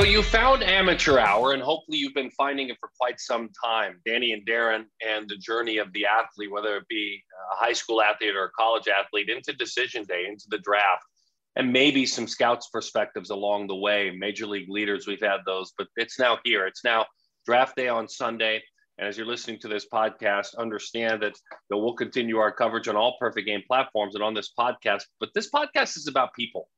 So you found Amateur Hour, and hopefully you've been finding it for quite some time. Dani and Daron and the journey of the athlete, whether it be a high school athlete or a college athlete, into decision day, into the draft, and maybe some scouts' perspectives along the way. Major league leaders, we've had those, but it's now here. It's now draft day on Sunday. And as you're listening to this podcast, understand that, we'll continue our coverage on all perfect game platforms and on this podcast. But this podcast is about people.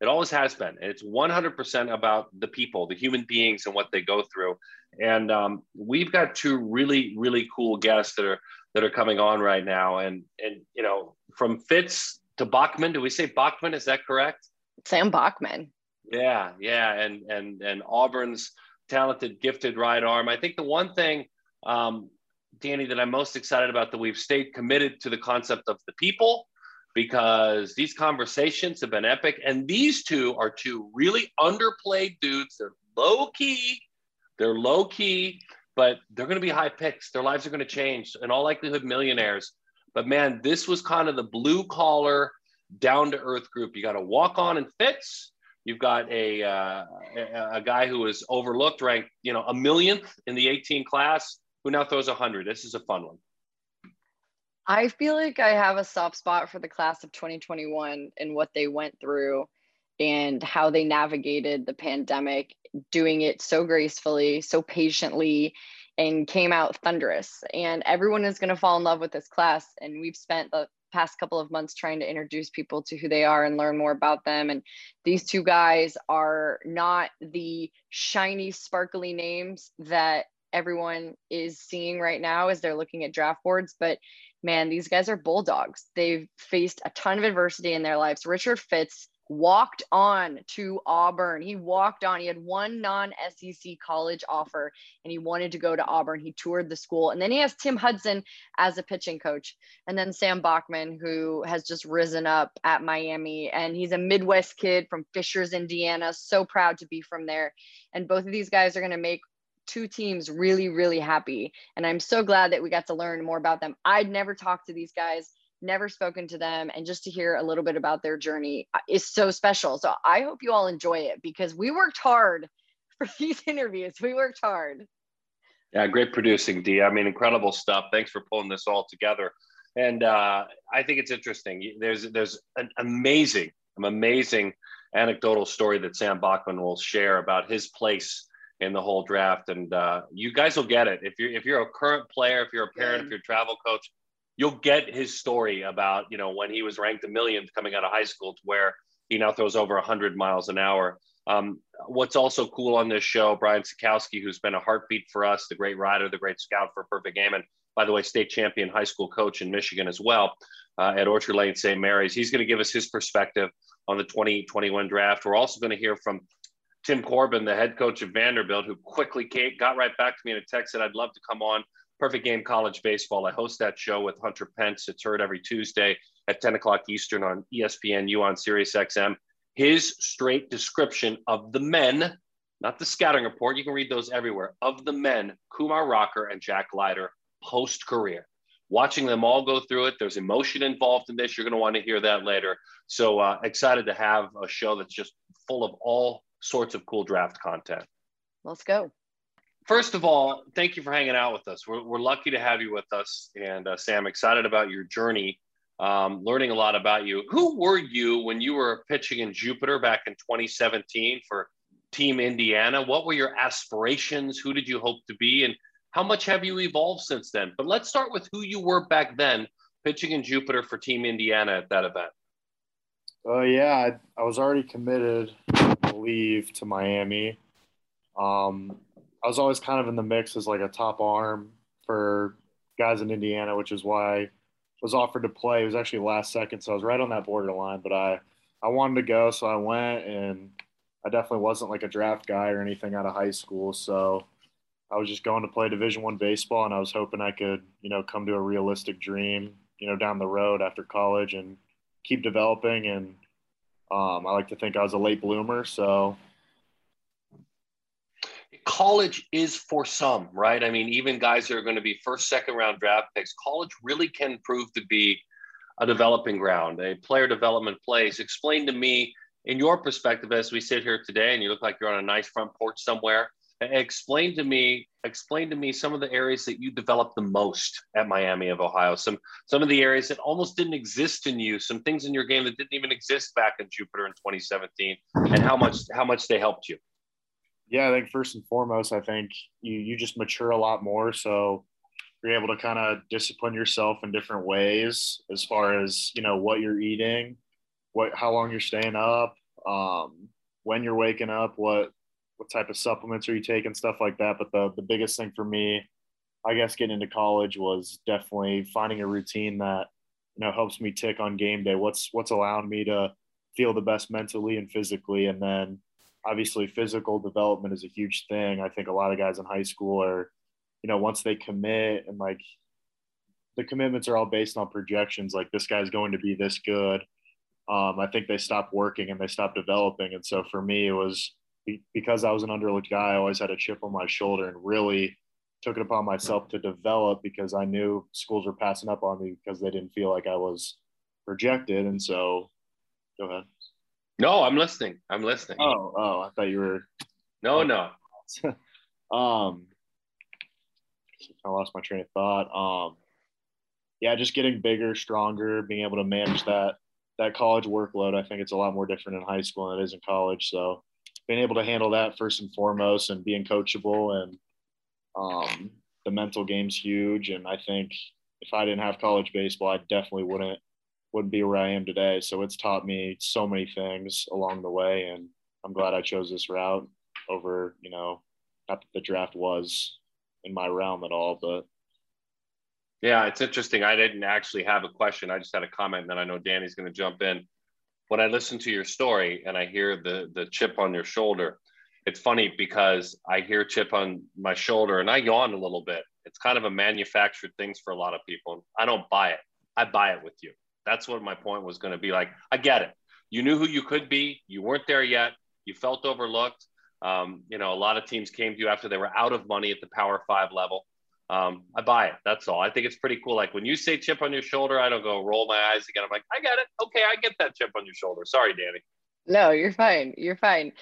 It always has been. And it's 100% about the people, the human beings, and what they go through. And um, we've got two really, really cool guests that are that are coming on right now. And and you know, from Fitts to Bachman, do we say Bachman? Is that correct? Sam Bachman. Yeah, yeah, and and and Auburn's talented, gifted right arm. I think the one thing, um, Dani, that I'm most excited about that we've stayed committed to the concept of the people because these conversations have been epic. And these two are two really underplayed dudes. They're low key, they're low key, but they're going to be high picks. Their lives are going to change, in all likelihood, millionaires. But man, this was kind of the blue collar, down to earth group. You got a walk on and Fitts. You've got a, uh, a, a guy who was overlooked, ranked you know a millionth in the 18 class, who now throws 100. This is a fun one. I feel like I have a soft spot for the class of 2021 and what they went through and how they navigated the pandemic, doing it so gracefully, so patiently, and came out thunderous. And everyone is going to fall in love with this class. And we've spent the past couple of months trying to introduce people to who they are and learn more about them. And these two guys are not the shiny, sparkly names that everyone is seeing right now as they're looking at draft boards, but man, these guys are bulldogs. They've faced a ton of adversity in their lives. Richard Fitts walked on to Auburn. He walked on. He had one non SEC college offer and he wanted to go to Auburn. He toured the school. And then he has Tim Hudson as a pitching coach. And then Sam Bachman, who has just risen up at Miami. And he's a Midwest kid from Fishers, Indiana. So proud to be from there. And both of these guys are going to make two teams really, really happy. And I'm so glad that we got to learn more about them. I'd never talked to these guys, never spoken to them. And just to hear a little bit about their journey uh, is so special. So I hope you all enjoy it because we worked hard for these interviews. We worked hard. Yeah, great producing, D. I mean, incredible stuff. Thanks for pulling this all together. And uh, I think it's interesting. There's there's an amazing, an amazing anecdotal story that Sam Bachman will share about his place in the whole draft. And uh, you guys will get it if you're if you're a current player, if you're a parent, if you're a travel coach, you'll get his story about you know when he was ranked a millionth coming out of high school to where he now throws over 100 miles an hour. Um, what's also cool on this show, Brian Sakowski, who's been a heartbeat for us, the great rider, the great scout for Perfect Game, and by the way, state champion high school coach in Michigan as well uh, at Orchard Lake St. Mary's. He's going to give us his perspective on the 2021 draft. We're also going to hear from Tim Corbin, the head coach of Vanderbilt, who quickly came, got right back to me in a text said, I'd love to come on Perfect Game College Baseball. I host that show with Hunter Pence. It's heard every Tuesday at 10 o'clock Eastern on ESPNU on Sirius XM. His straight description of the men, not the scouting report, you can read those everywhere, of the men, Kumar Rocker and Jack Leiter, post career. Watching them all go through it, there's emotion involved in this. You're going to want to hear that later. So uh, excited to have a show that's just full of all sorts of cool draft content. Let's go. First of all, thank you for hanging out with us. We're, we're lucky to have you with us. And uh, Sam, excited about your journey, um, learning a lot about you. Who were you when you were pitching in Jupiter back in 2017 for Team Indiana? What were your aspirations? Who did you hope to be? And how much have you evolved since then? But let's start with who you were back then, pitching in Jupiter for Team Indiana at that event. Uh, yeah, I, I was already committed leave to Miami. Um, I was always kind of in the mix as like a top arm for guys in Indiana, which is why I was offered to play. It was actually last second, so I was right on that borderline. But I, I wanted to go, so I went, and I definitely wasn't like a draft guy or anything out of high school. So I was just going to play Division One baseball, and I was hoping I could, you know, come to a realistic dream, you know, down the road after college and keep developing and um, I like to think I was a late bloomer, so college is for some, right? I mean, even guys that are going to be first, second round draft picks, college really can prove to be a developing ground, a player development place. Explain to me in your perspective, as we sit here today, and you look like you're on a nice front porch somewhere, explain to me explain to me some of the areas that you developed the most at Miami of Ohio. Some some of the areas that almost didn't exist in you. Some things in your game that didn't even exist back in Jupiter in 2017, and how much how much they helped you. Yeah, I think first and foremost, I think you you just mature a lot more. So you're able to kind of discipline yourself in different ways as far as you know what you're eating, what how long you're staying up, um, when you're waking up, what what type of supplements are you taking, stuff like that. But the the biggest thing for me, I guess, getting into college was definitely finding a routine that you know helps me tick on game day. What's what's allowing me to feel the best mentally and physically, and then obviously physical development is a huge thing. I think a lot of guys in high school are, you know, once they commit and like the commitments are all based on projections, like this guy's going to be this good. Um, I think they stop working and they stop developing. And so for me, it was because I was an underlooked guy, I always had a chip on my shoulder and really took it upon myself to develop because I knew schools were passing up on me because they didn't feel like I was projected. And so, go ahead. No, I'm listening. I'm listening. Oh, oh, I thought you were. No, no. um, I lost my train of thought. Um, yeah, just getting bigger, stronger, being able to manage that that college workload. I think it's a lot more different in high school than it is in college. So being able to handle that first and foremost and being coachable and um, the mental game's huge. And I think if I didn't have college baseball, I definitely wouldn't wouldn't be where I am today. So it's taught me so many things along the way, and I'm glad I chose this route over, you know, not that the draft was in my realm at all, but yeah, it's interesting. I didn't actually have a question. I just had a comment, and then I know Dani's going to jump in when I listen to your story and I hear the the chip on your shoulder, it's funny because I hear chip on my shoulder and I yawn a little bit. It's kind of a manufactured things for a lot of people. I don't buy it. I buy it with you. That's what my point was going to be like. I get it. You knew who you could be. You weren't there yet. You felt overlooked. Um, you know, a lot of teams came to you after they were out of money at the Power Five level um, I buy it. That's all. I think it's pretty cool. Like when you say chip on your shoulder, I don't go roll my eyes again. I'm like, I got it. Okay, I get that chip on your shoulder. Sorry, Dani. No, you're fine. You're fine.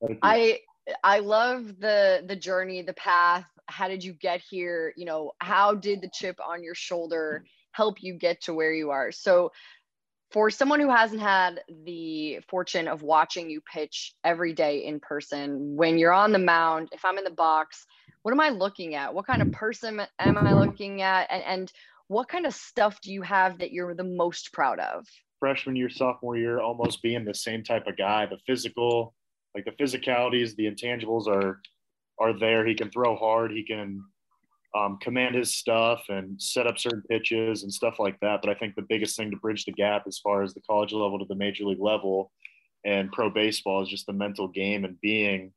You. I I love the the journey, the path. How did you get here? You know, how did the chip on your shoulder help you get to where you are? So for someone who hasn't had the fortune of watching you pitch every day in person, when you're on the mound, if I'm in the box, what am I looking at? What kind of person am I looking at? And, and what kind of stuff do you have that you're the most proud of? Freshman year, sophomore year, almost being the same type of guy. The physical, like the physicalities, the intangibles are are there. He can throw hard. He can um, command his stuff and set up certain pitches and stuff like that. But I think the biggest thing to bridge the gap as far as the college level to the major league level and pro baseball is just the mental game and being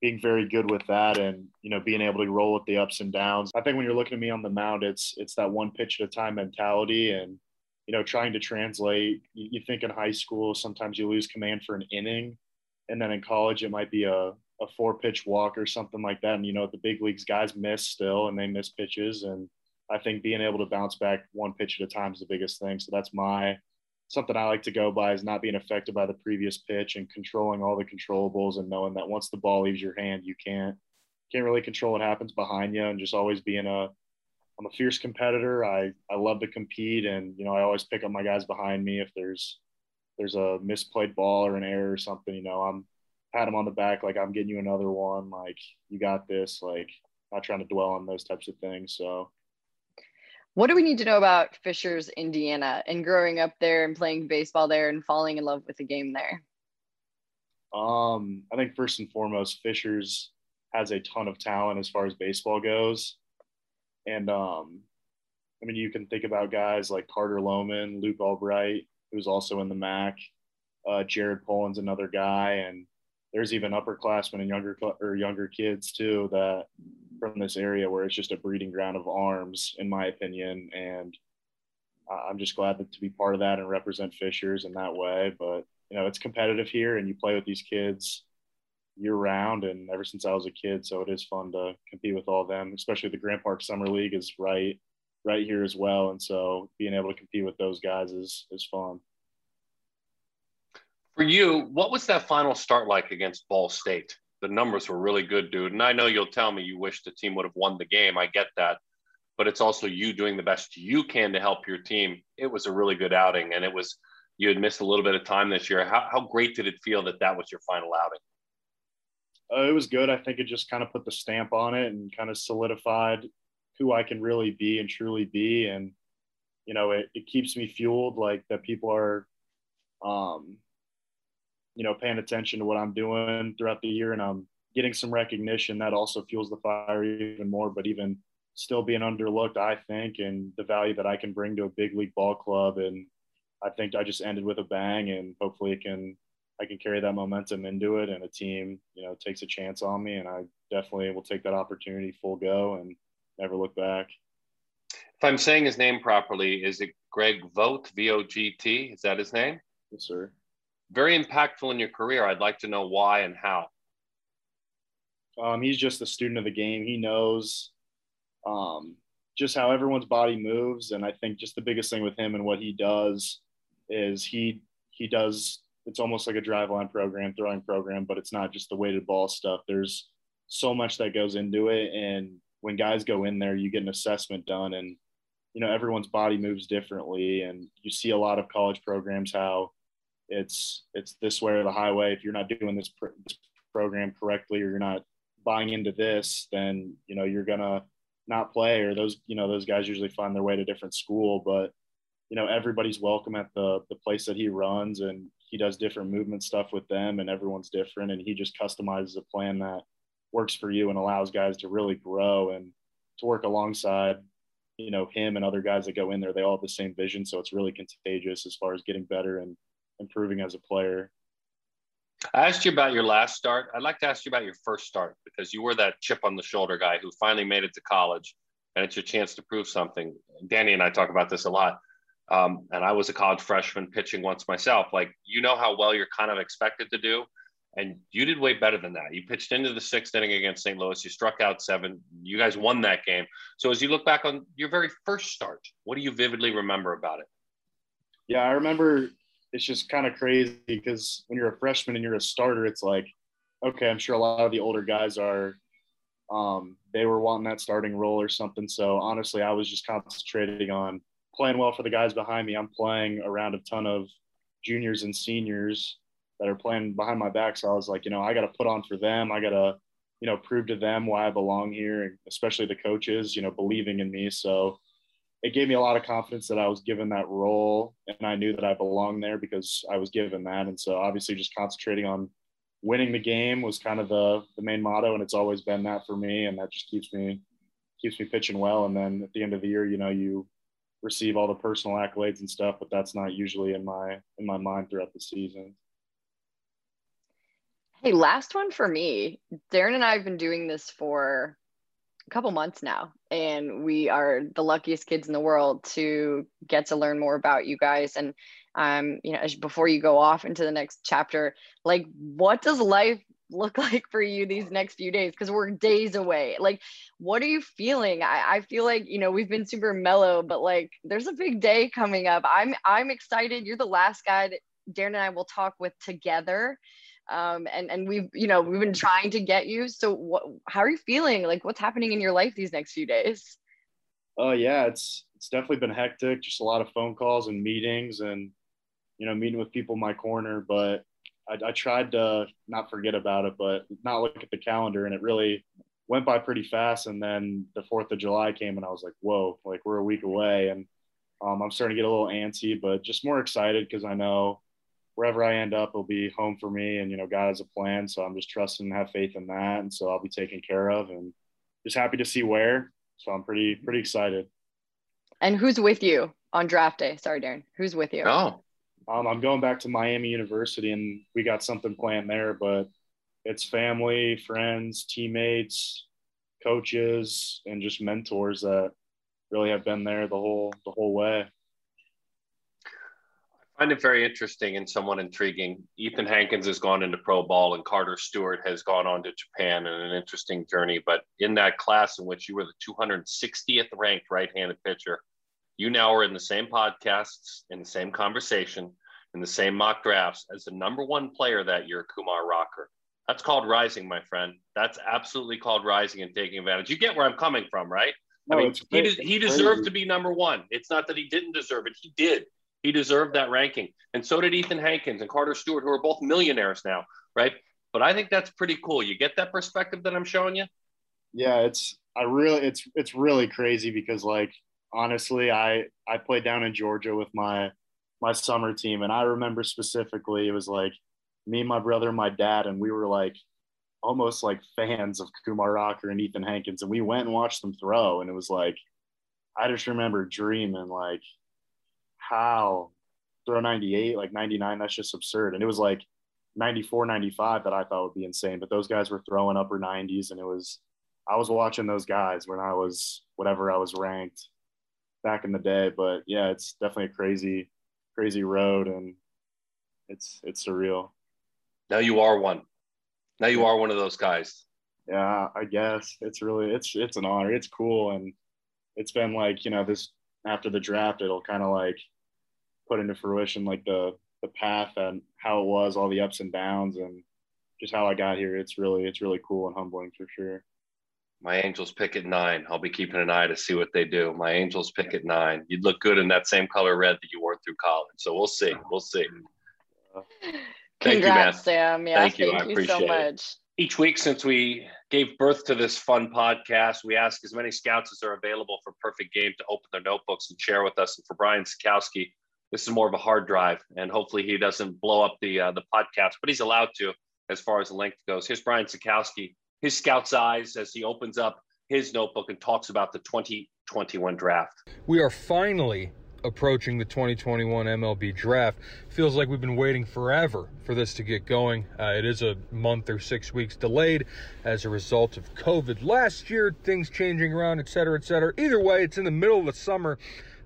being very good with that and you know being able to roll with the ups and downs. I think when you're looking at me on the mound, it's it's that one pitch at a time mentality and you know trying to translate. You, you think in high school sometimes you lose command for an inning, and then in college it might be a a four pitch walk or something like that. And you know the big leagues guys miss still and they miss pitches and I think being able to bounce back one pitch at a time is the biggest thing. So that's my something I like to go by is not being affected by the previous pitch and controlling all the controllables and knowing that once the ball leaves your hand, you can't can't really control what happens behind you and just always being a I'm a fierce competitor. I I love to compete and you know I always pick up my guys behind me if there's there's a misplayed ball or an error or something. You know I'm pat them on the back like I'm getting you another one. Like you got this. Like not trying to dwell on those types of things. So what do we need to know about Fishers, Indiana, and growing up there and playing baseball there and falling in love with the game there? Um, I think first and foremost, Fishers has a ton of talent as far as baseball goes, and um, I mean, you can think about guys like Carter Lohman, Luke Albright, who's also in the MAC. Uh, Jared Poland's another guy, and there's even upperclassmen and younger or younger kids too that from this area where it's just a breeding ground of arms, in my opinion. And I'm just glad to be part of that and represent Fishers in that way. But you know, it's competitive here, and you play with these kids year round. And ever since I was a kid, so it is fun to compete with all of them. Especially the Grand Park Summer League is right right here as well, and so being able to compete with those guys is is fun. For you, what was that final start like against Ball State? The numbers were really good, dude. And I know you'll tell me you wish the team would have won the game. I get that. But it's also you doing the best you can to help your team. It was a really good outing. And it was, you had missed a little bit of time this year. How, how great did it feel that that was your final outing? Uh, it was good. I think it just kind of put the stamp on it and kind of solidified who I can really be and truly be. And, you know, it, it keeps me fueled like that people are, um, you know, paying attention to what I'm doing throughout the year and I'm getting some recognition that also fuels the fire even more. But even still being underlooked, I think, and the value that I can bring to a big league ball club. And I think I just ended with a bang and hopefully it can, I can carry that momentum into it and a team, you know, takes a chance on me. And I definitely will take that opportunity full go and never look back. If I'm saying his name properly, is it Greg Vogt, V O G T? Is that his name? Yes, sir very impactful in your career. I'd like to know why and how. Um, he's just a student of the game. He knows um, just how everyone's body moves, and I think just the biggest thing with him and what he does is he he does. It's almost like a drive driveline program, throwing program, but it's not just the weighted ball stuff. There's so much that goes into it, and when guys go in there, you get an assessment done, and you know everyone's body moves differently, and you see a lot of college programs how it's it's this way or the highway. If you're not doing this, pr- this program correctly or you're not buying into this, then you know you're gonna not play. Or those you know those guys usually find their way to different school. But you know everybody's welcome at the the place that he runs, and he does different movement stuff with them, and everyone's different, and he just customizes a plan that works for you and allows guys to really grow and to work alongside you know him and other guys that go in there they all have the same vision so it's really contagious as far as getting better and improving as a player. I asked you about your last start. I'd like to ask you about your first start because you were that chip on the shoulder guy who finally made it to college, and it's your chance to prove something. Dani and I talk about this a lot. Um, and I was a college freshman pitching once myself. Like, you know how well you're kind of expected to do. And you did way better than that. You pitched into the sixth inning against St. Louis. You struck out seven. You guys won that game. So, as you look back on your very first start, what do you vividly remember about it? Yeah, I remember it's just kind of crazy because when you're a freshman and you're a starter, it's like, okay, I'm sure a lot of the older guys are, um, they were wanting that starting role or something. So honestly, I was just concentrating on playing well for the guys behind me. I'm playing around a ton of juniors and seniors that are playing behind my back. So I was like, you know, I got to put on for them. I got to, you know, prove to them why I belong here, especially the coaches, you know, believing in me. So it gave me a lot of confidence that I was given that role and I knew that I belonged there because I was given that. And so obviously just concentrating on winning the game was kind of the the main motto and it's always been that for me and that just keeps me keeps me pitching well. And then at the end of the year you know you receive all the personal accolades and stuff but that's not usually in my in my mind throughout the season. Hey last one for me. Daron and i have been doing this for couple months now and we are the luckiest kids in the world to get to learn more about you guys. And um you know before you go off into the next chapter like what does life look like for you these next few days? Because we're days away. Like what are you feeling? I, I feel like you know we've been super mellow but like there's a big day coming up. I'm i'm excited. You're the last guy that daron and i will talk with together um, and and we've you know we've been trying to get you. So what how are you feeling? Like what's happening in your life these next few days? Oh uh, yeah it's it's definitely been hectic just a lot of phone calls and meetings and you know meeting with people in my corner but I, I tried to not forget about it but not look at the calendar and it really went by pretty fast. And then the fourth of july came and i was like whoa like we're a week away. And um, i'm starting to get a little antsy but just more excited because i know wherever I end up, it'll be home for me. And, you know, God has a plan. So I'm just trusting and have faith in that. And so I'll be taken care of and just happy to see where. So I'm pretty, pretty excited. And who's with you on draft day? Sorry, Daron. Who's with you? Oh, um, I'm going back to Miami University and we got something planned there, but it's family, friends, teammates, coaches, and just mentors that really have been there the whole, the whole way find it very interesting and somewhat intriguing. Ethan Hankins has gone into pro ball, and Carter Stewart has gone on to Japan in an interesting journey. But in that class in which you were the 260th ranked right-handed pitcher, you now are in the same podcasts, in the same conversation. in the same mock drafts as the number one player that year, Kumar Rocker. That's called rising, my friend. That's absolutely called rising and taking advantage. You get where I'm coming from, right? No, I mean, he, de- he deserved to be number one. It's not that he didn't deserve it. He did. He deserved that ranking. And so did Ethan Hankins and Carter Stewart, who are both millionaires now, right? But I think that's pretty cool. You get that perspective that I'm showing you? Yeah, it's I really it's it's really crazy because like honestly, I I played down in Georgia with my my summer team and I remember specifically it was like me, my brother, my dad, and we were like almost like fans of Kumar Rocker and Ethan Hankins. And we went and watched them throw. And it was like, I just remember dreaming like how throw 98, like 99, that's just absurd. And it was like 94, 95 that I thought would be insane. But those guys were throwing upper 90s. And it was, I was watching those guys when I was whatever I was ranked back in the day. But yeah, it's definitely a crazy, crazy road. And it's, it's surreal. Now you are one. Now you are one of those guys. Yeah, I guess it's really it's it's an honor. It's cool, and it's been like you know this after the draft, it'll kind of like put into fruition like the the path and how it was, all the ups and downs, and just how I got here. It's really it's really cool and humbling for sure. My Angels pick at nine. I'll be keeping an eye to see what they do. My Angels pick at nine. You'd look good in that same color red that you wore through college. So we'll see. We'll see. Thank Congrats, you, Sam. Yeah, thank you. Thank I appreciate so much. It. Each week since we gave birth to this fun podcast, we ask as many scouts as are available for Perfect Game to open their notebooks and share with us. And for Brian Sakowski, this is more of a hard drive, and hopefully he doesn't blow up the uh, the podcast, but he's allowed to as far as the length goes. Here's Brian Sakowski, his scout's eyes as he opens up his notebook and talks about the 2021 draft. We are finally approaching the 2021 MLB draft. Feels like we've been waiting forever for this to get going. Uh, it is a month or six weeks delayed as a result of COVID last year, things changing around, et cetera, et cetera. Either way, it's in the middle of the summer,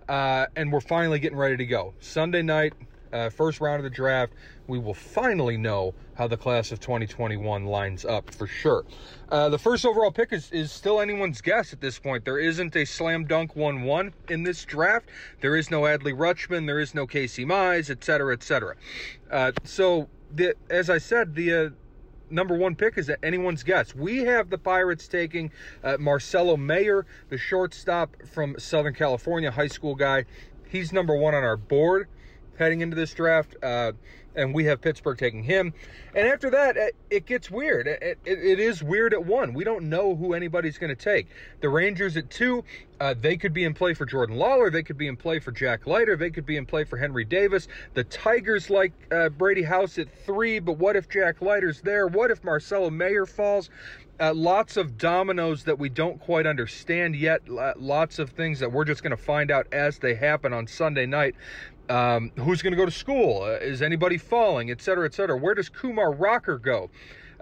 uh, and we're finally getting ready to go. Sunday night, uh, first round of the draft, we will finally know how the class of 2021 lines up for sure. Uh, the first overall pick is, is still anyone's guess at this point. There isn't a slam dunk 1 1 in this draft. There is no Adley Rutschman. There is no Casey Mize, et cetera, et cetera. Uh, so, the, as I said, the. Number one pick is anyone's guess. We have the Pirates taking uh, Marcelo Mayer, the shortstop from Southern California, high school guy. He's number one on our board heading into this draft. Uh, and we have Pittsburgh taking him. And after that, it gets weird. It, it, it is weird at one. We don't know who anybody's going to take. The Rangers at two, uh, they could be in play for Jordan Lawlar. They could be in play for Jack Leiter. They could be in play for Henry Davis. The Tigers like uh, Brady House at three, but what if Jack Leiter's there? What if Marcelo Mayer falls? Uh, lots of dominoes that we don't quite understand yet. Lots of things that we're just going to find out as they happen on Sunday night. Um, who's going to go to school? Uh, is anybody falling, et cetera, et cetera? Where does Kumar Rocker go?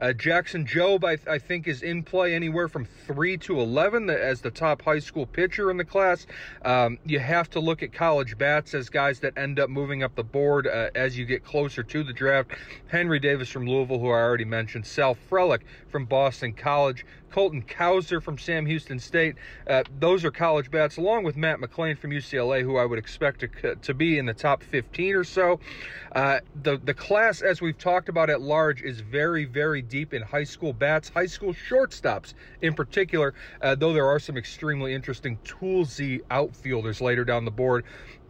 Uh, Jackson Jobe, I, I, think, is in play anywhere from 3 to 11 as the top high school pitcher in the class. Um, you have to look at college bats as guys that end up moving up the board uh, as you get closer to the draft. Henry Davis from Louisville, who I already mentioned, Sal Frelick from Boston College, Colton Cowser from Sam Houston State. Uh, those are college bats, along with Matt McLain from UCLA, who I would expect to, to be in the top 15 or so. Uh, the, the class, as we've talked about at large, is very, very deep in high school bats, high school shortstops in particular, uh, though there are some extremely interesting toolsy outfielders later down the board.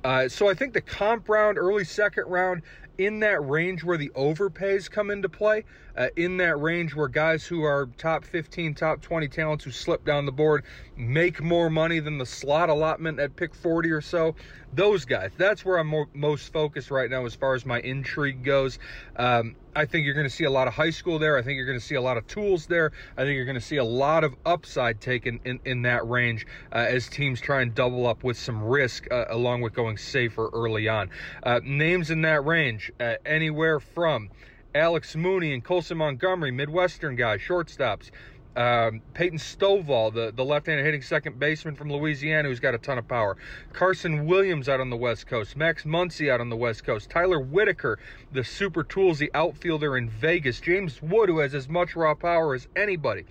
Uh, so I think the comp round, early second round, in that range where the overpays come into play, uh, in that range where guys who are top 15, top 20 talents who slip down the board make more money than the slot allotment at pick 40 or so. Those guys, that's where I'm more, most focused right now as far as my intrigue goes. Um, I think you're going to see a lot of high school there. I think you're going to see a lot of tools there. I think you're going to see a lot of upside taken in, in that range uh, as teams try and double up with some risk uh, along with going safer early on. Uh, names in that range, uh, anywhere from Alex Mooney and Colson Montgomery, Midwestern guys, shortstops. Um, Peyton Stovall, the, the left-handed hitting second baseman from Louisiana, who's got a ton of power. Carson Williams out on the West Coast. Max Muncy out on the West Coast. Tyler Whitaker, the super toolsy outfielder in Vegas. James Wood, who has as much raw power as anybody.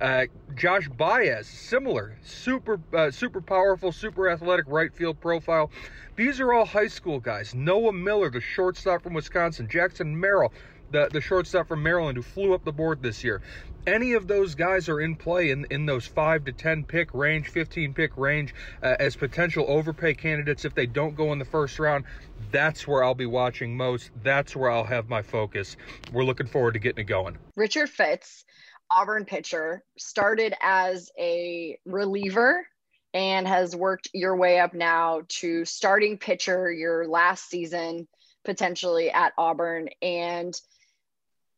Uh, Josh Baez, similar, super, uh, super powerful, super athletic right field profile. These are all high school guys. Noah Miller, the shortstop from Wisconsin. Jackson Merrill, the, the shortstop from Maryland, who flew up the board this year. Any of those guys are in play in, in those 5 to 10 pick range, 15 pick range uh, as potential overpay candidates if they don't go in the first round. That's where I'll be watching most. That's where I'll have my focus. We're looking forward to getting it going. Richard Fitts, Auburn pitcher, started as a reliever and has worked your way up now to starting pitcher your last season potentially at Auburn. And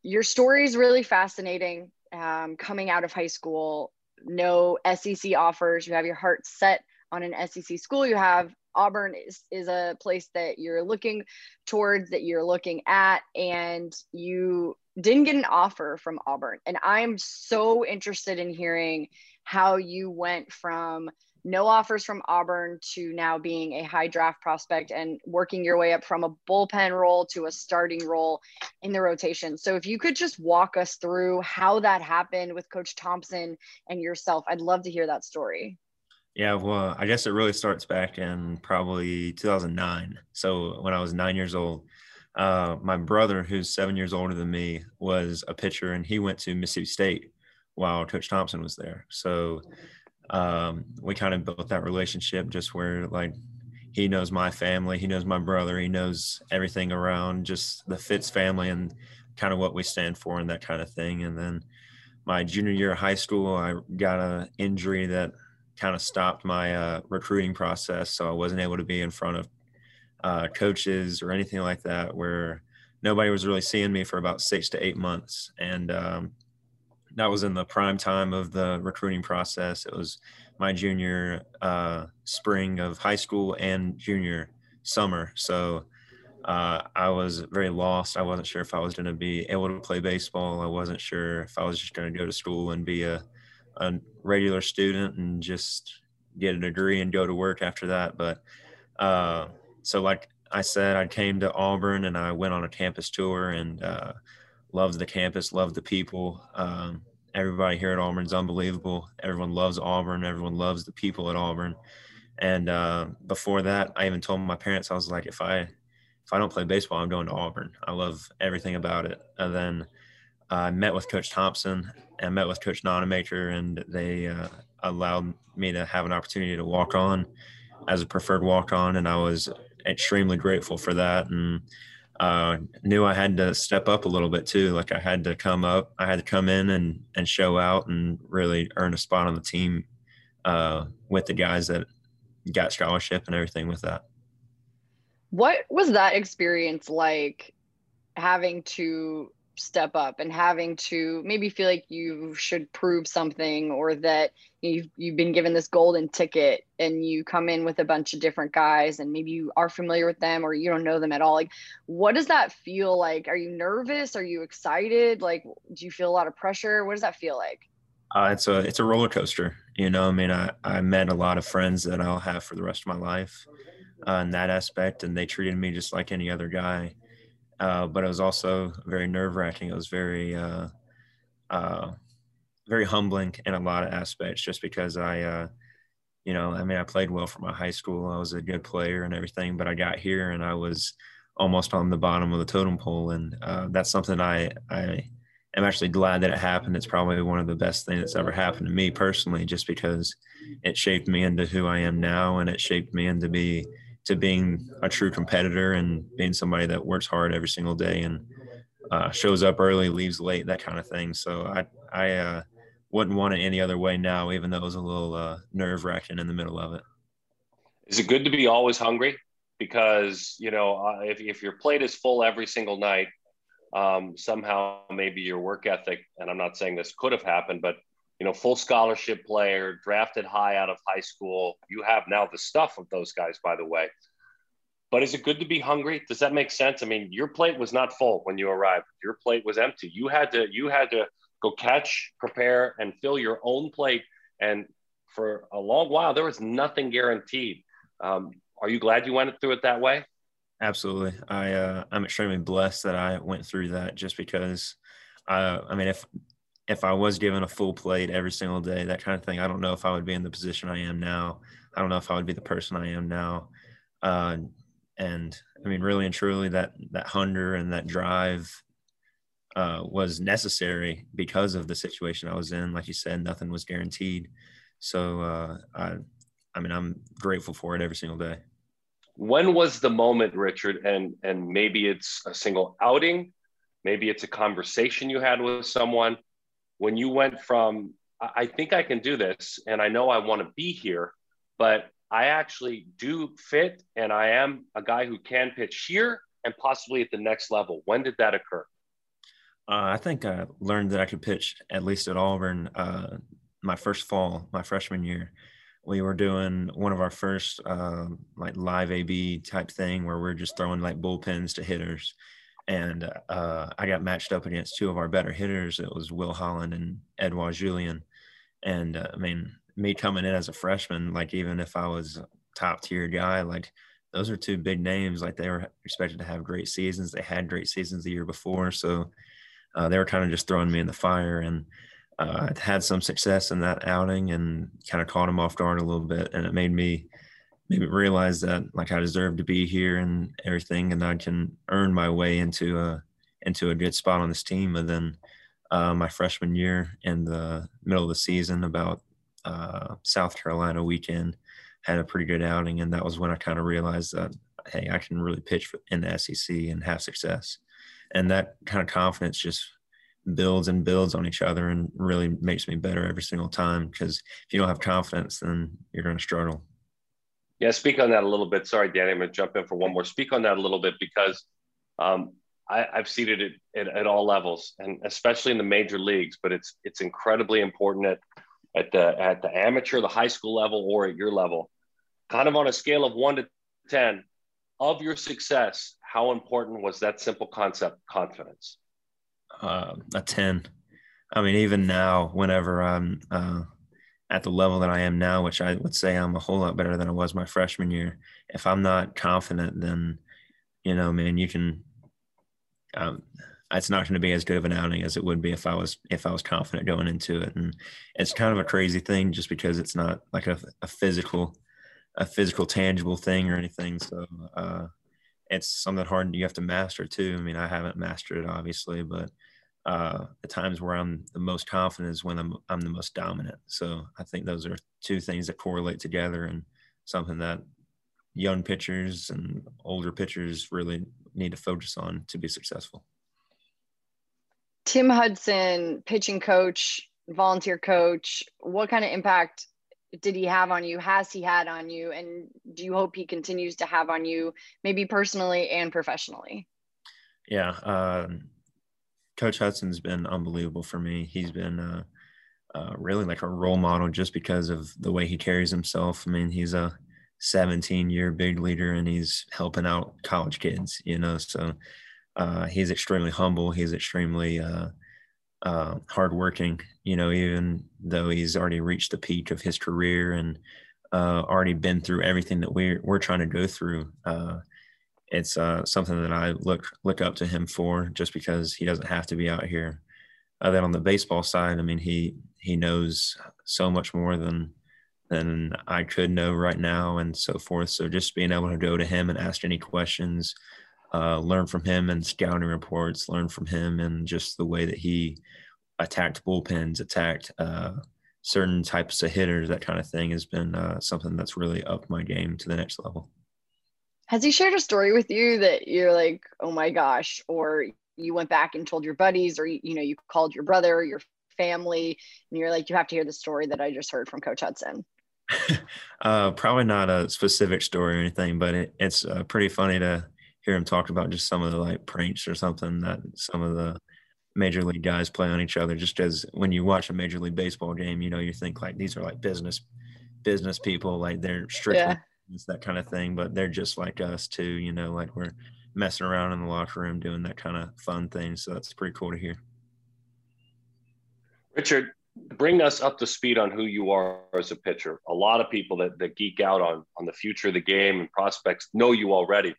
your story is really fascinating um, coming out of high school. No SEC offers. You have your heart set on an SEC school. You have Auburn is, is a place that you're looking towards, that you're looking at, and you didn't get an offer from Auburn. And I'm so interested in hearing how you went from no offers from Auburn to now being a high draft prospect and working your way up from a bullpen role to a starting role in the rotation. So if you could just walk us through how that happened with Coach Thompson and yourself, I'd love to hear that story. Yeah, well, I guess it really starts back in probably 2009. So when I was nine years old, uh, my brother, who's seven years older than me, was a pitcher, and he went to Mississippi State while Coach Thompson was there. So um, we kind of built that relationship, just where like he knows my family, he knows my brother, he knows everything around just the Fitts family and kind of what we stand for and that kind of thing. And then my junior year of high school, I got an injury that kind of stopped my uh, recruiting process, so I wasn't able to be in front of uh, coaches or anything like that where nobody was really seeing me for about six to eight months and um, that was in the prime time of the recruiting process it was my junior uh, spring of high school and junior summer so uh, I was very lost. I wasn't sure if I was going to be able to play baseball. I wasn't sure if I was just going to go to school and be a, a regular student and just get a degree and go to work after that. But uh, so like I said, I came to Auburn and I went on a campus tour and uh, loved the campus, loved the people. Um, everybody here at Auburn is unbelievable. Everyone loves Auburn. Everyone loves the people at Auburn. And uh, before that, I even told my parents I was like, if I if I don't play baseball, I'm going to Auburn. I love everything about it. And then I met with Coach Thompson and met with Coach Nonemaker, and they uh, allowed me to have an opportunity to walk on as a preferred walk on, and I was extremely grateful for that and uh, knew I had to step up a little bit too. Like I had to come up, I had to come in and, and show out and really earn a spot on the team uh, with the guys that got scholarship and everything with that. What was that experience like having to step up and having to maybe feel like you should prove something or that you've, you've been given this golden ticket and you come in with a bunch of different guys and maybe you are familiar with them or you don't know them at all. Like what does that feel like? Are you nervous? Are you excited? Like do you feel a lot of pressure? What does that feel like? Uh, it's a it's a roller coaster you know? I mean i i met a lot of friends that i'll have for the rest of my life uh, in that aspect and they treated me just like any other guy uh, but it was also very nerve wracking. It was very, uh, uh, very humbling in a lot of aspects, just because I, uh, you know, I mean, I played well for my high school. I was a good player and everything, but I got here and I was almost on the bottom of the totem pole, and uh, that's something I, I am actually glad that it happened. It's probably one of the best things that's ever happened to me personally, just because it shaped me into who I am now, and it shaped me into be to being a true competitor and being somebody that works hard every single day and uh, shows up early, leaves late, that kind of thing. So I I uh, wouldn't want it any other way now, even though it was a little uh, nerve wracking in the middle of it. Is it good to be always hungry? Because you know, uh, if if your plate is full every single night, um, somehow maybe your work ethic, and I'm not saying this could have happened, but you know, full scholarship player, drafted high out of high school. You have now the stuff of those guys, by the way. But is it good to be hungry? Does that make sense? I mean, your plate was not full when you arrived. Your plate was empty. You had to you had to go catch, prepare, and fill your own plate. And for a long while, there was nothing guaranteed. Um, are you glad you went through it that way? Absolutely. I uh, I'm extremely blessed that I went through that just because uh, I mean if if I was given a full plate every single day, that kind of thing, I don't know if I would be in the position I am now. I don't know if I would be the person I am now. Uh, and I mean, really and truly, that that hunger and that drive uh, was necessary because of the situation I was in. Like you said, nothing was guaranteed. So uh, I, I mean, I'm grateful for it every single day. When was the moment, Richard? And and maybe it's a single outing, maybe it's a conversation you had with someone when you went from I think I can do this and I know I want to be here, but I actually do fit and I am a guy who can pitch here and possibly at the next level. When did that occur? Uh, I think I learned that I could pitch at least at Auburn uh, my first fall, my freshman year. We were doing one of our first uh, like live AB type thing where we're just throwing like bullpens to hitters. And uh, I got matched up against two of our better hitters. It was Will Holland and Edouard Julien. And uh, I mean, me coming in as a freshman, like even if I was top tier guy, like those are two big names. Like they were expected to have great seasons. They had great seasons the year before, so uh, they were kind of just throwing me in the fire. And uh, I had some success in that outing and kind of caught them off guard a little bit, and it made me maybe realize that like I deserve to be here and everything, and I can earn my way into a into a good spot on this team. And then uh, my freshman year in the middle of the season, about uh, South Carolina weekend, had a pretty good outing, and that was when I kind of realized that hey, I can really pitch in the SEC and have success, and that kind of confidence just builds and builds on each other and really makes me better every single time because if you don't have confidence then you're going to struggle yeah speak on that a little bit sorry dani i'm going to jump in for one more speak on that a little bit because um, I, have seen it at, at, at, all levels and especially in the major leagues but it's it's incredibly important at at the at the amateur, the high school level, or at your level, kind of on a scale of one to ten, of your success, how important was that simple concept, confidence? Uh, a ten. I mean, even now, whenever I'm uh, at the level that I am now, which I would say I'm a whole lot better than I was my freshman year, if I'm not confident, then you know, man, you can. Um, it's not going to be as good of an outing as it would be if I was if I was confident going into it. And it's kind of a crazy thing just because it's not like a, a physical a physical tangible thing or anything. So uh, it's something hard you have to master too. I mean, I haven't mastered it obviously, but uh, the times where I'm the most confident is when I'm I'm the most dominant. So I think those are two things that correlate together and something that young pitchers and older pitchers really need to focus on to be successful. Tim Hudson, pitching coach, volunteer coach, what kind of impact did he have on you? Has he had on you? And do you hope he continues to have on you, maybe personally and professionally? Yeah. Uh, coach Hudson's been unbelievable for me. He's been uh, uh, really like a role model just because of the way he carries himself. I mean, he's a 17 year big leader and he's helping out college kids, you know, so uh, he's extremely humble. He's extremely uh, uh, hardworking. You know, even though he's already reached the peak of his career and uh, already been through everything that we're we're trying to go through. It's uh, something that I look look up to him for, just because he doesn't have to be out here. Uh, then on the baseball side, I mean, he he knows so much more than than I could know right now, and so forth. So just being able to go to him and ask any questions, uh, learn from him and scouting reports, learn from him and just the way that he attacked bullpens, attacked uh, certain types of hitters, that kind of thing has been uh, something that's really upped my game to the next level. Has he shared a story with you that you're like, oh my gosh, or you went back and told your buddies, or you know, you called your brother, your family, and you're like, you have to hear the story that I just heard from Coach Hudson? uh, probably not a specific story or anything, but it, it's uh, pretty funny to hear him talk about just some of the like pranks or something that some of the major league guys play on each other. Just as when you watch a major league baseball game, you know, you think like these are like business business people, like they're strictly yeah. That kind of thing, but they're just like us too. You know, like we're messing around in the locker room doing that kind of fun thing. So that's pretty cool to hear. Richard, bring us up to speed on who you are as a pitcher. A lot of people that, that geek out on, on the future of the game and prospects know you already,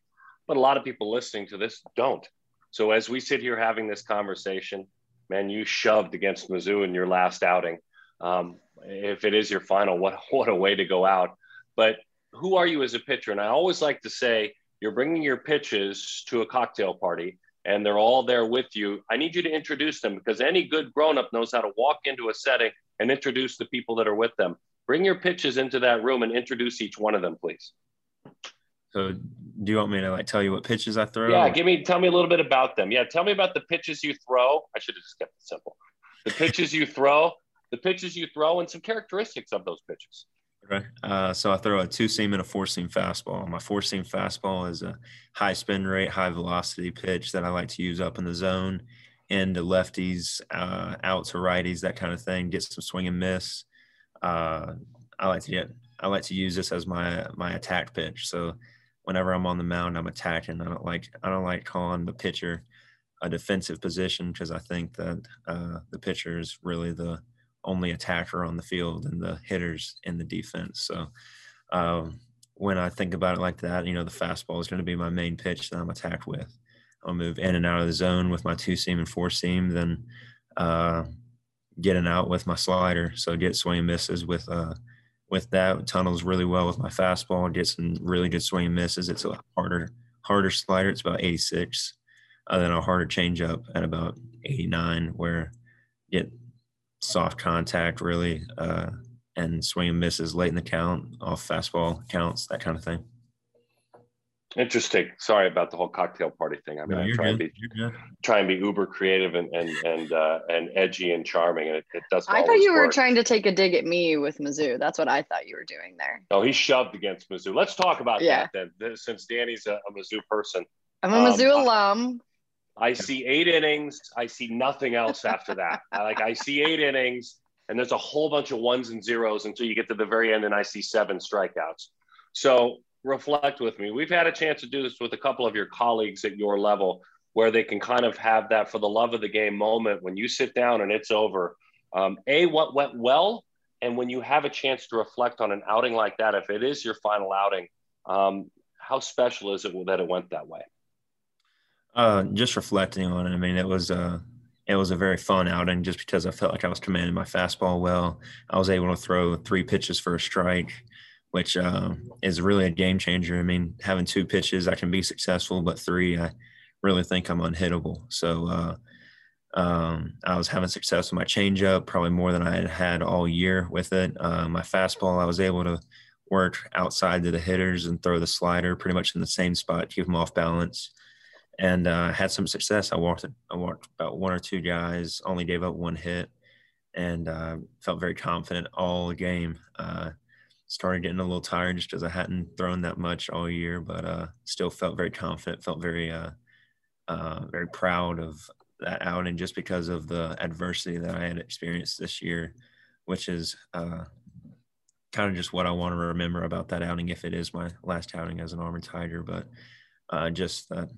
but a lot of people listening to this don't. So as we sit here having this conversation, man, you shoved against Mizzou in your last outing. Um, if it is your final, what what a way to go out. But who are you as a pitcher? And I always like to say, you're bringing your pitches to a cocktail party and they're all there with you. I need you to introduce them because any good grown up knows how to walk into a setting and introduce the people that are with them. Bring your pitches into that room and introduce each one of them, please. So, do you want me to like tell you what pitches I throw? Yeah, give me tell me a little bit about them. Yeah, tell me about the pitches you throw. I should have just kept it simple. The pitches you throw, the pitches you throw, and some characteristics of those pitches. Okay. Uh, so I throw a two seam and a four seam fastball. My four seam fastball is a high spin rate, high velocity pitch that I like to use up in the zone, into lefties, uh, out to righties, that kind of thing. Get some swing and miss. Uh, I like to get. I like to use this as my my attack pitch. So whenever I'm on the mound, I'm attacking. I don't like. I don't like calling the pitcher a defensive position because I think that uh, the pitcher is really the only attacker on the field and the hitters in the defense. So um, when I think about it like that, you know, the fastball is going to be my main pitch that I'm attacked with. I'll move in and out of the zone with my two seam and four seam, then uh, getting out with my slider. So get swing and misses with uh, with that tunnels really well with my fastball. Get some really good swing and misses. It's a harder harder slider. It's about 86. Uh, then a harder changeup at about 89, where get soft contact really uh, and swing and misses late in the count off fastball counts that kind of thing. Interesting. Sorry about the whole cocktail party thing. I mean no, i try good. and be try and be uber creative and and and, uh, and edgy and charming and it, it doesn't i thought you were trying to take a dig at me with mizzou. That's what i thought you were doing there. Oh he shoved against mizzou. Let's talk about yeah. that then. Since dani's a, a mizzou person. I'm a mizzou um, alum I see eight innings. I see nothing else after that. like I see eight innings, and there's a whole bunch of ones and zeros until you get to the very end, and I see seven strikeouts. So reflect with me. We've had a chance to do this with a couple of your colleagues at your level, where they can kind of have that for the love of the game moment when you sit down and it's over. Um, a, what went well, and when you have a chance to reflect on an outing like that, if it is your final outing, um, how special is it that it went that way? Uh, just reflecting on it, I mean, it was a uh, it was a very fun outing just because I felt like I was commanding my fastball well. I was able to throw three pitches for a strike, which uh, is really a game changer. I mean, having two pitches, I can be successful, but three, I really think I'm unhittable. So uh, um, I was having success with my changeup, probably more than I had had all year with it. Uh, my fastball, I was able to work outside to the hitters and throw the slider pretty much in the same spot, keep them off balance and uh, had some success. I walked I walked about one or two guys, only gave up one hit, and uh, felt very confident all game. Uh, started getting a little tired just because I hadn't thrown that much all year, but uh, still felt very confident. Felt very uh, uh, very proud of that outing just because of the adversity that I had experienced this year, which is kind of just what I want to remember about that outing if it is my last outing as an Auburn Tiger. But just that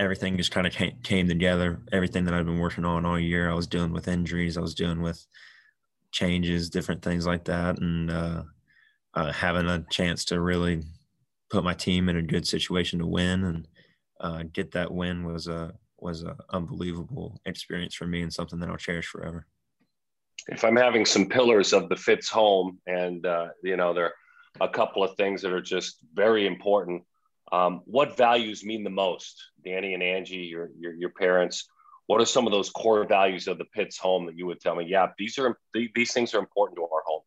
everything just kind of came, together. Everything that I've been working on all year, I was dealing with injuries, I was dealing with changes, different things like that, and uh, uh, having a chance to really put my team in a good situation to win and uh, get that win was a was an unbelievable experience for me and something that I'll cherish forever. If I'm having some pillars of the Fitts home, and uh, you know there are a couple of things that are just very important um, what values mean the most, Danny and Angie, your, your, your parents? What are some of those core values of the Fitts home that you would tell me? Yeah, these are these things are important to our home.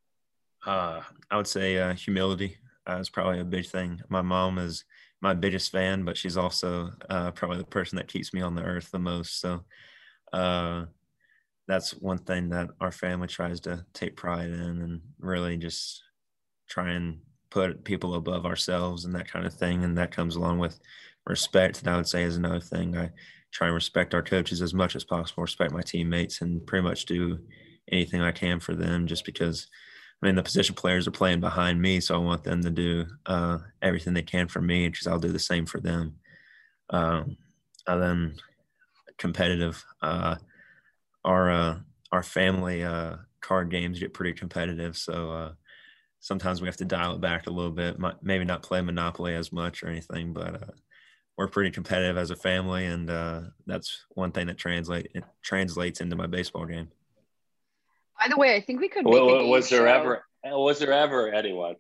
Uh, I would say uh, humility uh, is probably a big thing. My mom is my biggest fan, but she's also uh, probably the person that keeps me on the earth the most. So uh, that's one thing that our family tries to take pride in and really just try and put people above ourselves and that kind of thing. And that comes along with respect. And I would say is another thing. I try and respect our coaches as much as possible, respect my teammates, and pretty much do anything I can for them just because I mean the position players are playing behind me, so I want them to do uh, everything they can for me because I'll do the same for them. Um, and then competitive. Uh, our uh, our family uh, card games get pretty competitive. So uh, sometimes we have to dial it back a little bit. Maybe not play Monopoly as much or anything, but uh, we're pretty competitive as a family, and uh, that's one thing that translate it translates into my baseball game. By the way, I think we could. Well, was there show. ever? Was there ever anyone?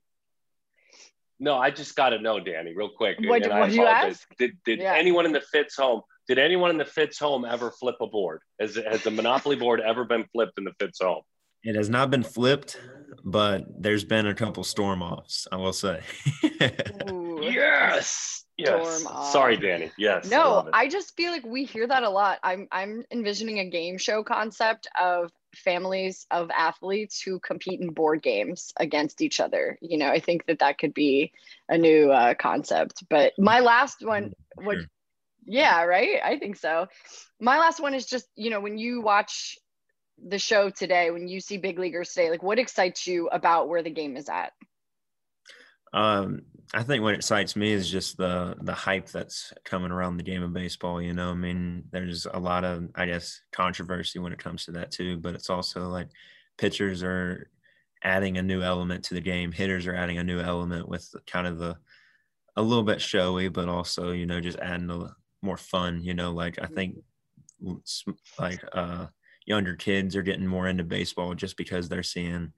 No, I just got to know, Dani, real quick. What, what you ask? Did, did yeah. anyone in the Fitts home? Did anyone in the Fitts home ever flip a board? Has has the Monopoly board ever been flipped in the Fitts home? It has not been flipped, but there's been a couple storm offs. I will say. yes. Yes. Sorry, Dani. Yes. No, I, I just feel like we hear that a lot. I'm I'm envisioning a game show concept of families of athletes who compete in board games against each other. You know, I think that that could be a new uh, concept. But my last one would, sure. yeah, right. I think so. My last one is just you know when you watch the show today, when you see big leaguers today, like what excites you about where the game is at? Um, I think what excites me is just the the hype that's coming around the game of baseball. You know, I mean, there's a lot of I guess controversy when it comes to that too, but it's also like pitchers are adding a new element to the game. Hitters are adding a new element with kind of the a little bit showy, but also you know just adding a more fun. You know, like I think like uh, younger kids are getting more into baseball just because they're seeing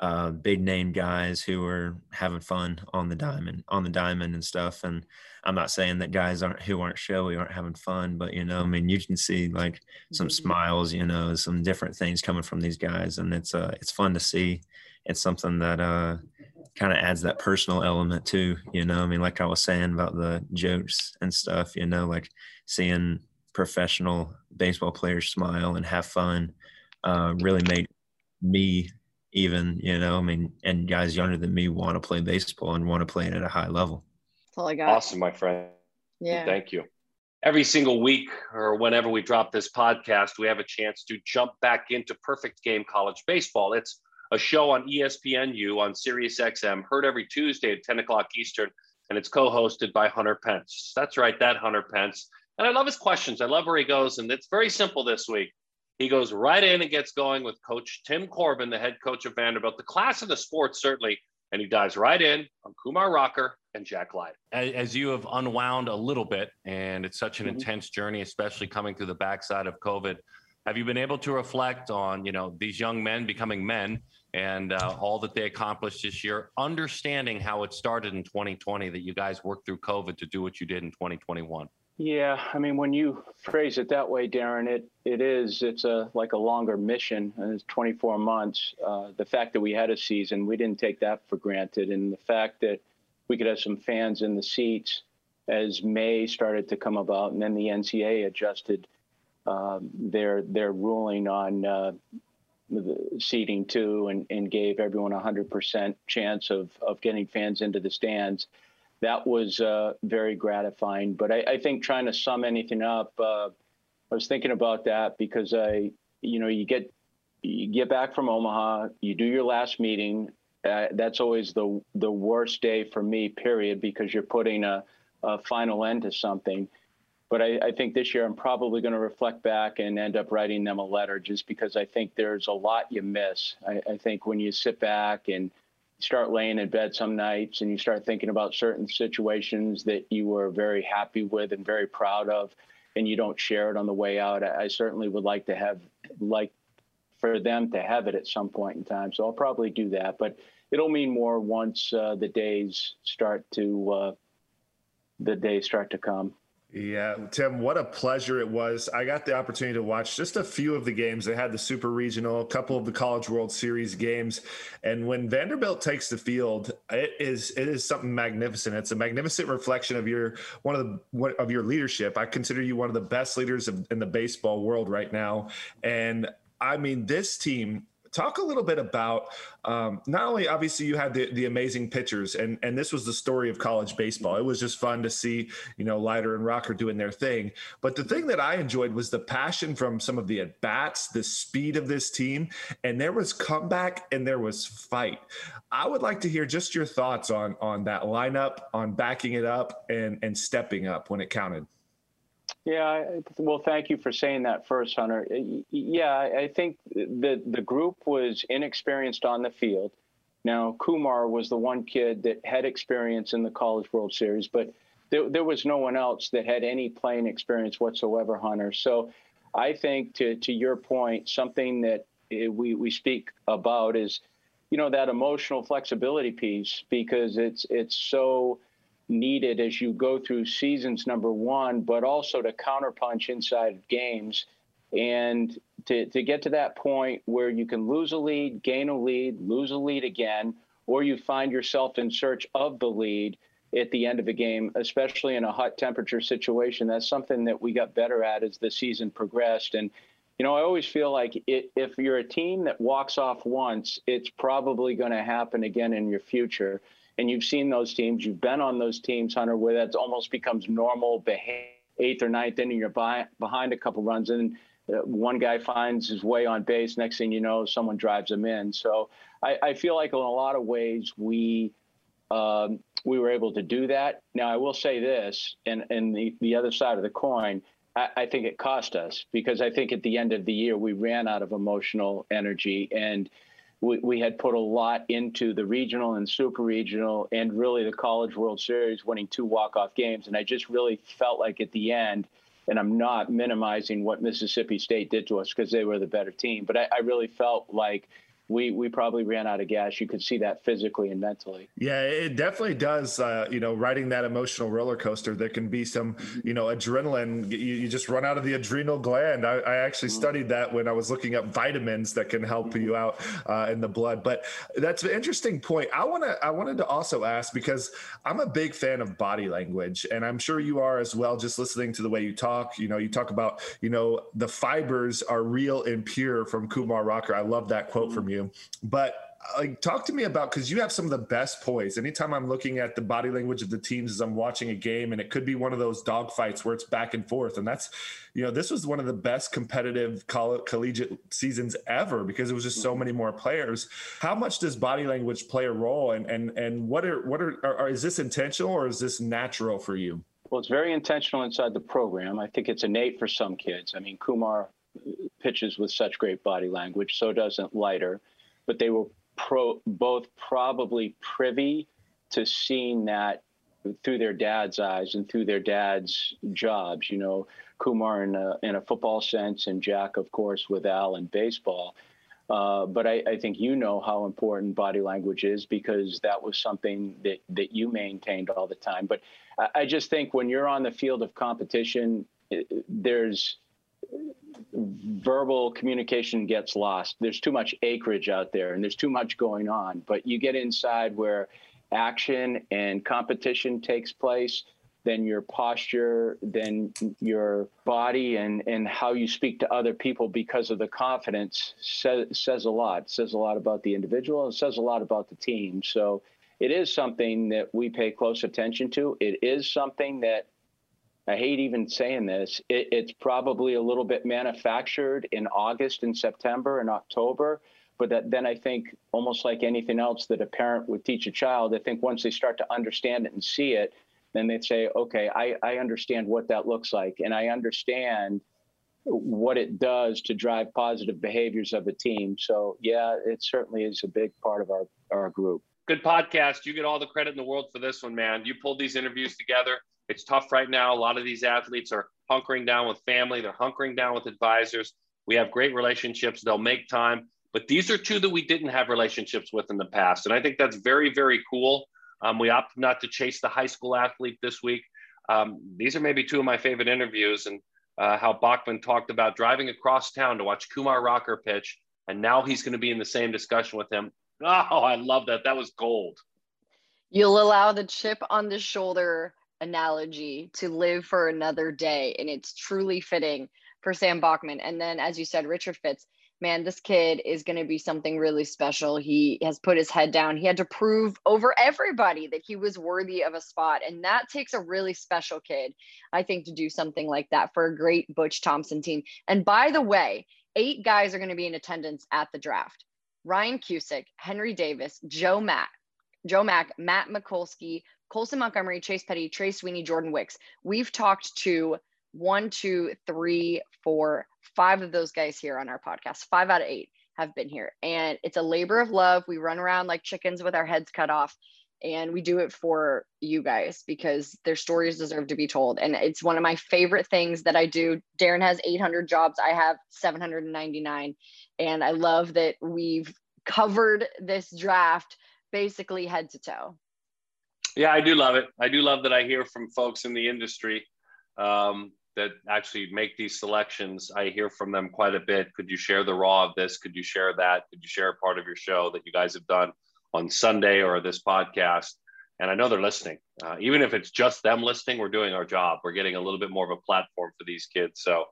uh, big name guys who are having fun on the diamond, on the diamond and stuff. And I'm not saying that guys aren't who aren't showy aren't having fun, but you know, I mean, you can see like some mm-hmm. smiles, you know, some different things coming from these guys, and it's uh, it's fun to see. It's something that uh, kind of adds that personal element too. You know, I mean, like I was saying about the jokes and stuff. You know, like seeing professional baseball players smile and have fun uh, really made me even, you know, I mean, and guys younger than me want to play baseball and want to play it at a high level. That's all I got. Awesome, my friend. Yeah. Thank you. Every single week or whenever we drop this podcast, we have a chance to jump back into perfect game college baseball. It's a show on ESPNU on Sirius XM, heard every Tuesday at 10 o'clock Eastern, and it's co-hosted by Hunter Pence. That's right, that Hunter Pence. And I love his questions. I love where he goes, and it's very simple this week. He goes right in and gets going with Coach Tim Corbin, the head coach of Vanderbilt, the class of the sport, certainly. And he dives right in on Kumar Rocker and Jack Leiter. As you have unwound a little bit, and it's such an mm-hmm. intense journey, especially coming through the backside of COVID, have you been able to reflect on, you know, these young men becoming men and uh, all that they accomplished this year, understanding how it started in 2020 that you guys worked through COVID to do what you did in 2021? Yeah, I mean, when you phrase it that way, Daron, it it is it's a like a longer mission, it's 24 months. Uh, the fact that we had a season, we didn't take that for granted, and the fact that we could have some fans in the seats as May started to come about, and then the NCAA adjusted uh, their their ruling on uh, seating too, and, and gave everyone a hundred percent chance of of getting fans into the stands that was uh, very gratifying. But I, I, think trying to sum anything up, uh, I was thinking about that because I, you know, you get you get back from Omaha, you do your last meeting. Uh, that's always the the worst day for me, period, because you're putting a, a final end to something. But I, I think this year I'm probably going to reflect back and end up writing them a letter, just because I think there's a lot you miss. I, I think when you sit back and start laying in bed some nights and you start thinking about certain situations that you were very happy with and very proud of and you don't share it on the way out i certainly would like to have like for them to have it at some point in time. So i'll probably do that but it'll mean more once uh, the days start to uh, the days start to come yeah, Tim, what a pleasure it was. I got the opportunity to watch just a few of the games. They had the Super Regional, a couple of the College World Series games, and when Vanderbilt takes the field, it is it is something magnificent. It's a magnificent reflection of your one of the one, of your leadership. I consider you one of the best leaders of, in the baseball world right now, and I mean this team talk a little bit about um, not only obviously you had the, the amazing pitchers and and this was the story of college baseball. It was just fun to see you know Leiter and rocker doing their thing. But the thing that i enjoyed was the passion from some of the at bats the speed of this team and there was comeback and there was fight. I would like to hear just your thoughts on on that lineup on backing it up and and stepping up when it counted Yeah, well, thank you for saying that first, Hunter. Yeah, I think the the group was inexperienced on the field. Now, Kumar was the one kid that had experience in the College World Series, but there, there was no one else that had any playing experience whatsoever, Hunter. So I think, to, to your point, something that eh, we, we speak about is, you know, that emotional flexibility piece because it's it's so needed as you go through seasons number one, but also to counterpunch inside games and to, to get to that point where you can lose a lead, gain a lead, lose a lead again, or you find yourself in search of the lead at the end of a game, especially in a hot temperature situation. That's something that we got better at as the season progressed. And, you know, I always feel like it, if you're a team that walks off once, it's probably going to happen again in your future. And you've seen those teams, you've been on those teams, Hunter, where that almost becomes normal behavior. Eighth or ninth inning, you're by, behind a couple runs, and uh, one guy finds his way on base. Next thing you know, someone drives him in. So I, I feel like in a lot of ways we um, we were able to do that. Now I will say this, and and the the other side of the coin. I, I think it cost us because I think at the end of the year we ran out of emotional energy and we, we had put a lot into the regional and super regional and really the college world series winning two walk-off games. And i just really felt like at the end and I'm not minimizing what Mississippi State did to us because they were the better team, but I, I really felt like we we probably ran out of gas. You could see that physically and mentally. Yeah, it definitely does. Uh, you know, riding that emotional roller coaster, there can be some, you know, adrenaline. You, you just run out of the adrenal gland. I, I actually mm-hmm. studied that when I was looking up vitamins that can help you out uh, in the blood. But that's an interesting point. I want to. I wanted to also ask because I'm a big fan of body language, and I'm sure you are as well. Just listening to the way you talk, you know, you talk about, you know, the fibers are real and pure from Kumar Rocker. I love that quote from you you. But like talk to me about because you have some of the best poise. Anytime i'm looking at the body language of the teams as i'm watching a game and it could be one of those dog fights where it's back and forth and that's you know this was one of the best competitive coll- collegiate seasons ever because it was just so many more players. How much does body language play a role and and and what are what are, are, are is this intentional or is this natural for you? Well it's very intentional inside the program. I think it's innate for some kids. I mean kumar pitches with such great body language so doesn't leiter but they were pro, both probably privy to seeing that through their dad's eyes and through their dad's jobs. You know, Kumar in a, in a football sense, and Jack, of course, with Al in baseball. Uh, but I, I, think you know how important body language is because that was something that, that you maintained all the time. But I, I just think when you're on the field of competition, it, there's verbal communication gets lost. There's too much acreage out there and there's too much going on. But you get inside where action and competition takes place, then your posture, then your body and, and how you speak to other people because of the confidence says, says a lot. It says a lot about the individual and says a lot about the team. So it is something that we pay close attention to. It is something that I hate even saying this, it, it's probably a little bit manufactured in August and September and October. But that, then I think, almost like anything else that a parent would teach a child, I think once they start to understand it and see it, then they'd say, okay, I, I understand what that looks like. And I understand what it does to drive positive behaviors of a team. So, yeah, it certainly is a big part of our, our group. Good podcast. You get all the credit in the world for this one, man. You pulled these interviews together. It's tough right now. A lot of these athletes are hunkering down with family, they're hunkering down with advisors. We have great relationships, they'll make time. But these are two that we didn't have relationships with in the past. And I think that's very, very cool. Um, we opted not to chase the high school athlete this week. Um, these are maybe two of my favorite interviews, and uh, how Bachman talked about driving across town to watch Kumar Rocker pitch, and now he's going to be in the same discussion with him. Oh, I love that. That was gold. You'll allow the chip on the shoulder analogy to live for another day. And it's truly fitting for Sam Bachman. And then, as you said, Richard Fitts, man, this kid is going to be something really special. He has put his head down. He had to prove over everybody that he was worthy of a spot. And that takes a really special kid, I think, to do something like that for a great Butch Thompson team. And by the way, eight guys are going to be in attendance at the draft. Ryan Cusick, Henry Davis, Joe Mack, Joe Mack, Matt Mikulski, Colson Montgomery, Chase Petty, Trey Sweeney, Jordan Wicks. We've talked to one, two, three, four, five of those guys here on our podcast. Five out of eight have been here. And it's a labor of love. We run around like chickens with our heads cut off. And we do it for you guys because their stories deserve to be told. And it's one of my favorite things that I do. Daron has 800 jobs. I have 799. And I love that we've covered this draft basically head to toe. Yeah, I do love it. I do love that I hear from folks in the industry um, that actually make these selections. I hear from them quite a bit. Could you share the raw of this? Could you share that? Could you share a part of your show that you guys have done on Sunday or this podcast? And I know they're listening. Uh, even if it's just them listening, we're doing our job. We're getting a little bit more of a platform for these kids. So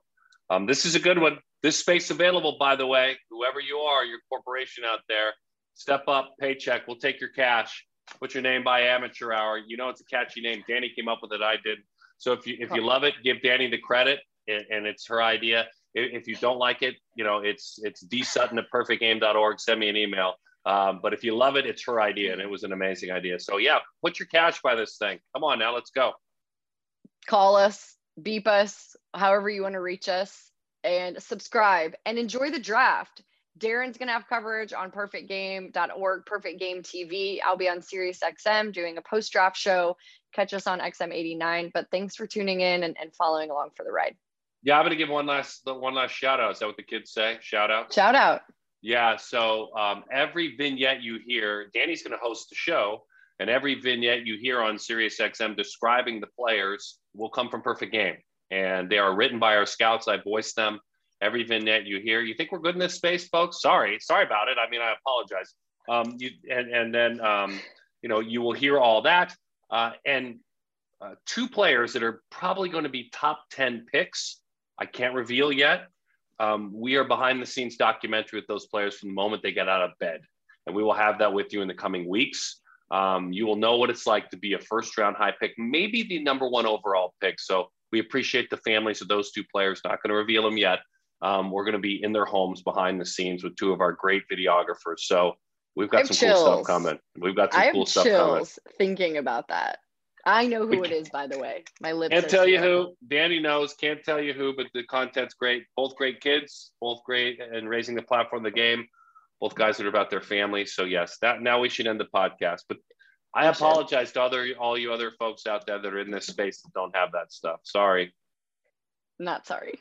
um, this is a good one. This space available, by the way, whoever you are, your corporation out there, step up, paycheck. We'll take your cash. Put your name by amateur hour. You know it's a catchy name. Dani came up with it. I did. So if you if you love it, give Dani the credit, and, it's her idea. If you don't like it, you know it's it's dsutton at perfectgame.org. Send me an email. Um, but if you love it, it's her idea, and it was an amazing idea. So yeah, put your cash by this thing. Come on now, let's go. Call us, beep us, however you want to reach us, and subscribe and enjoy the draft. Daron's going to have coverage on perfectgame.org, Perfect Game TV. I'll be on Sirius XM doing a post draft show. Catch us on XM89. But thanks for tuning in and, and following along for the ride. Yeah, I'm going to give one last one last shout out. Is that what the kids say? Shout out. Shout out. Yeah. So um, every vignette you hear, Dani's going to host the show, and every vignette you hear on Sirius XM describing the players will come from Perfect Game, and they are written by our scouts. I voice them every vignette you hear. You think we're good in this space, folks? Sorry, sorry about it. I mean, I apologize. Um, you, and and then um, you know you will hear all that uh, and uh, two players that are probably going to be top ten picks. I can't reveal yet. Um, we are behind the scenes documentary with those players from the moment they get out of bed, and we will have that with you in the coming weeks. Um, you will know what it's like to be a first round high pick, maybe the number one overall pick. So we appreciate the families of those two players. Not going to reveal them yet, um, we're going to be in their homes behind the scenes with two of our great videographers. So we've got some chills. cool stuff coming. We've got some I cool stuff coming. Thinking about that. I know who it is, by the way. My lips. Can't tell you who. Dani knows. Can't tell you who, but the content's great. Both great kids. Both great and raising the platform, the game. Both guys that are about their family. So yes, that now we should end the podcast. But I apologize to other all you other folks out there that are in this space that don't have that stuff. Sorry. Not sorry.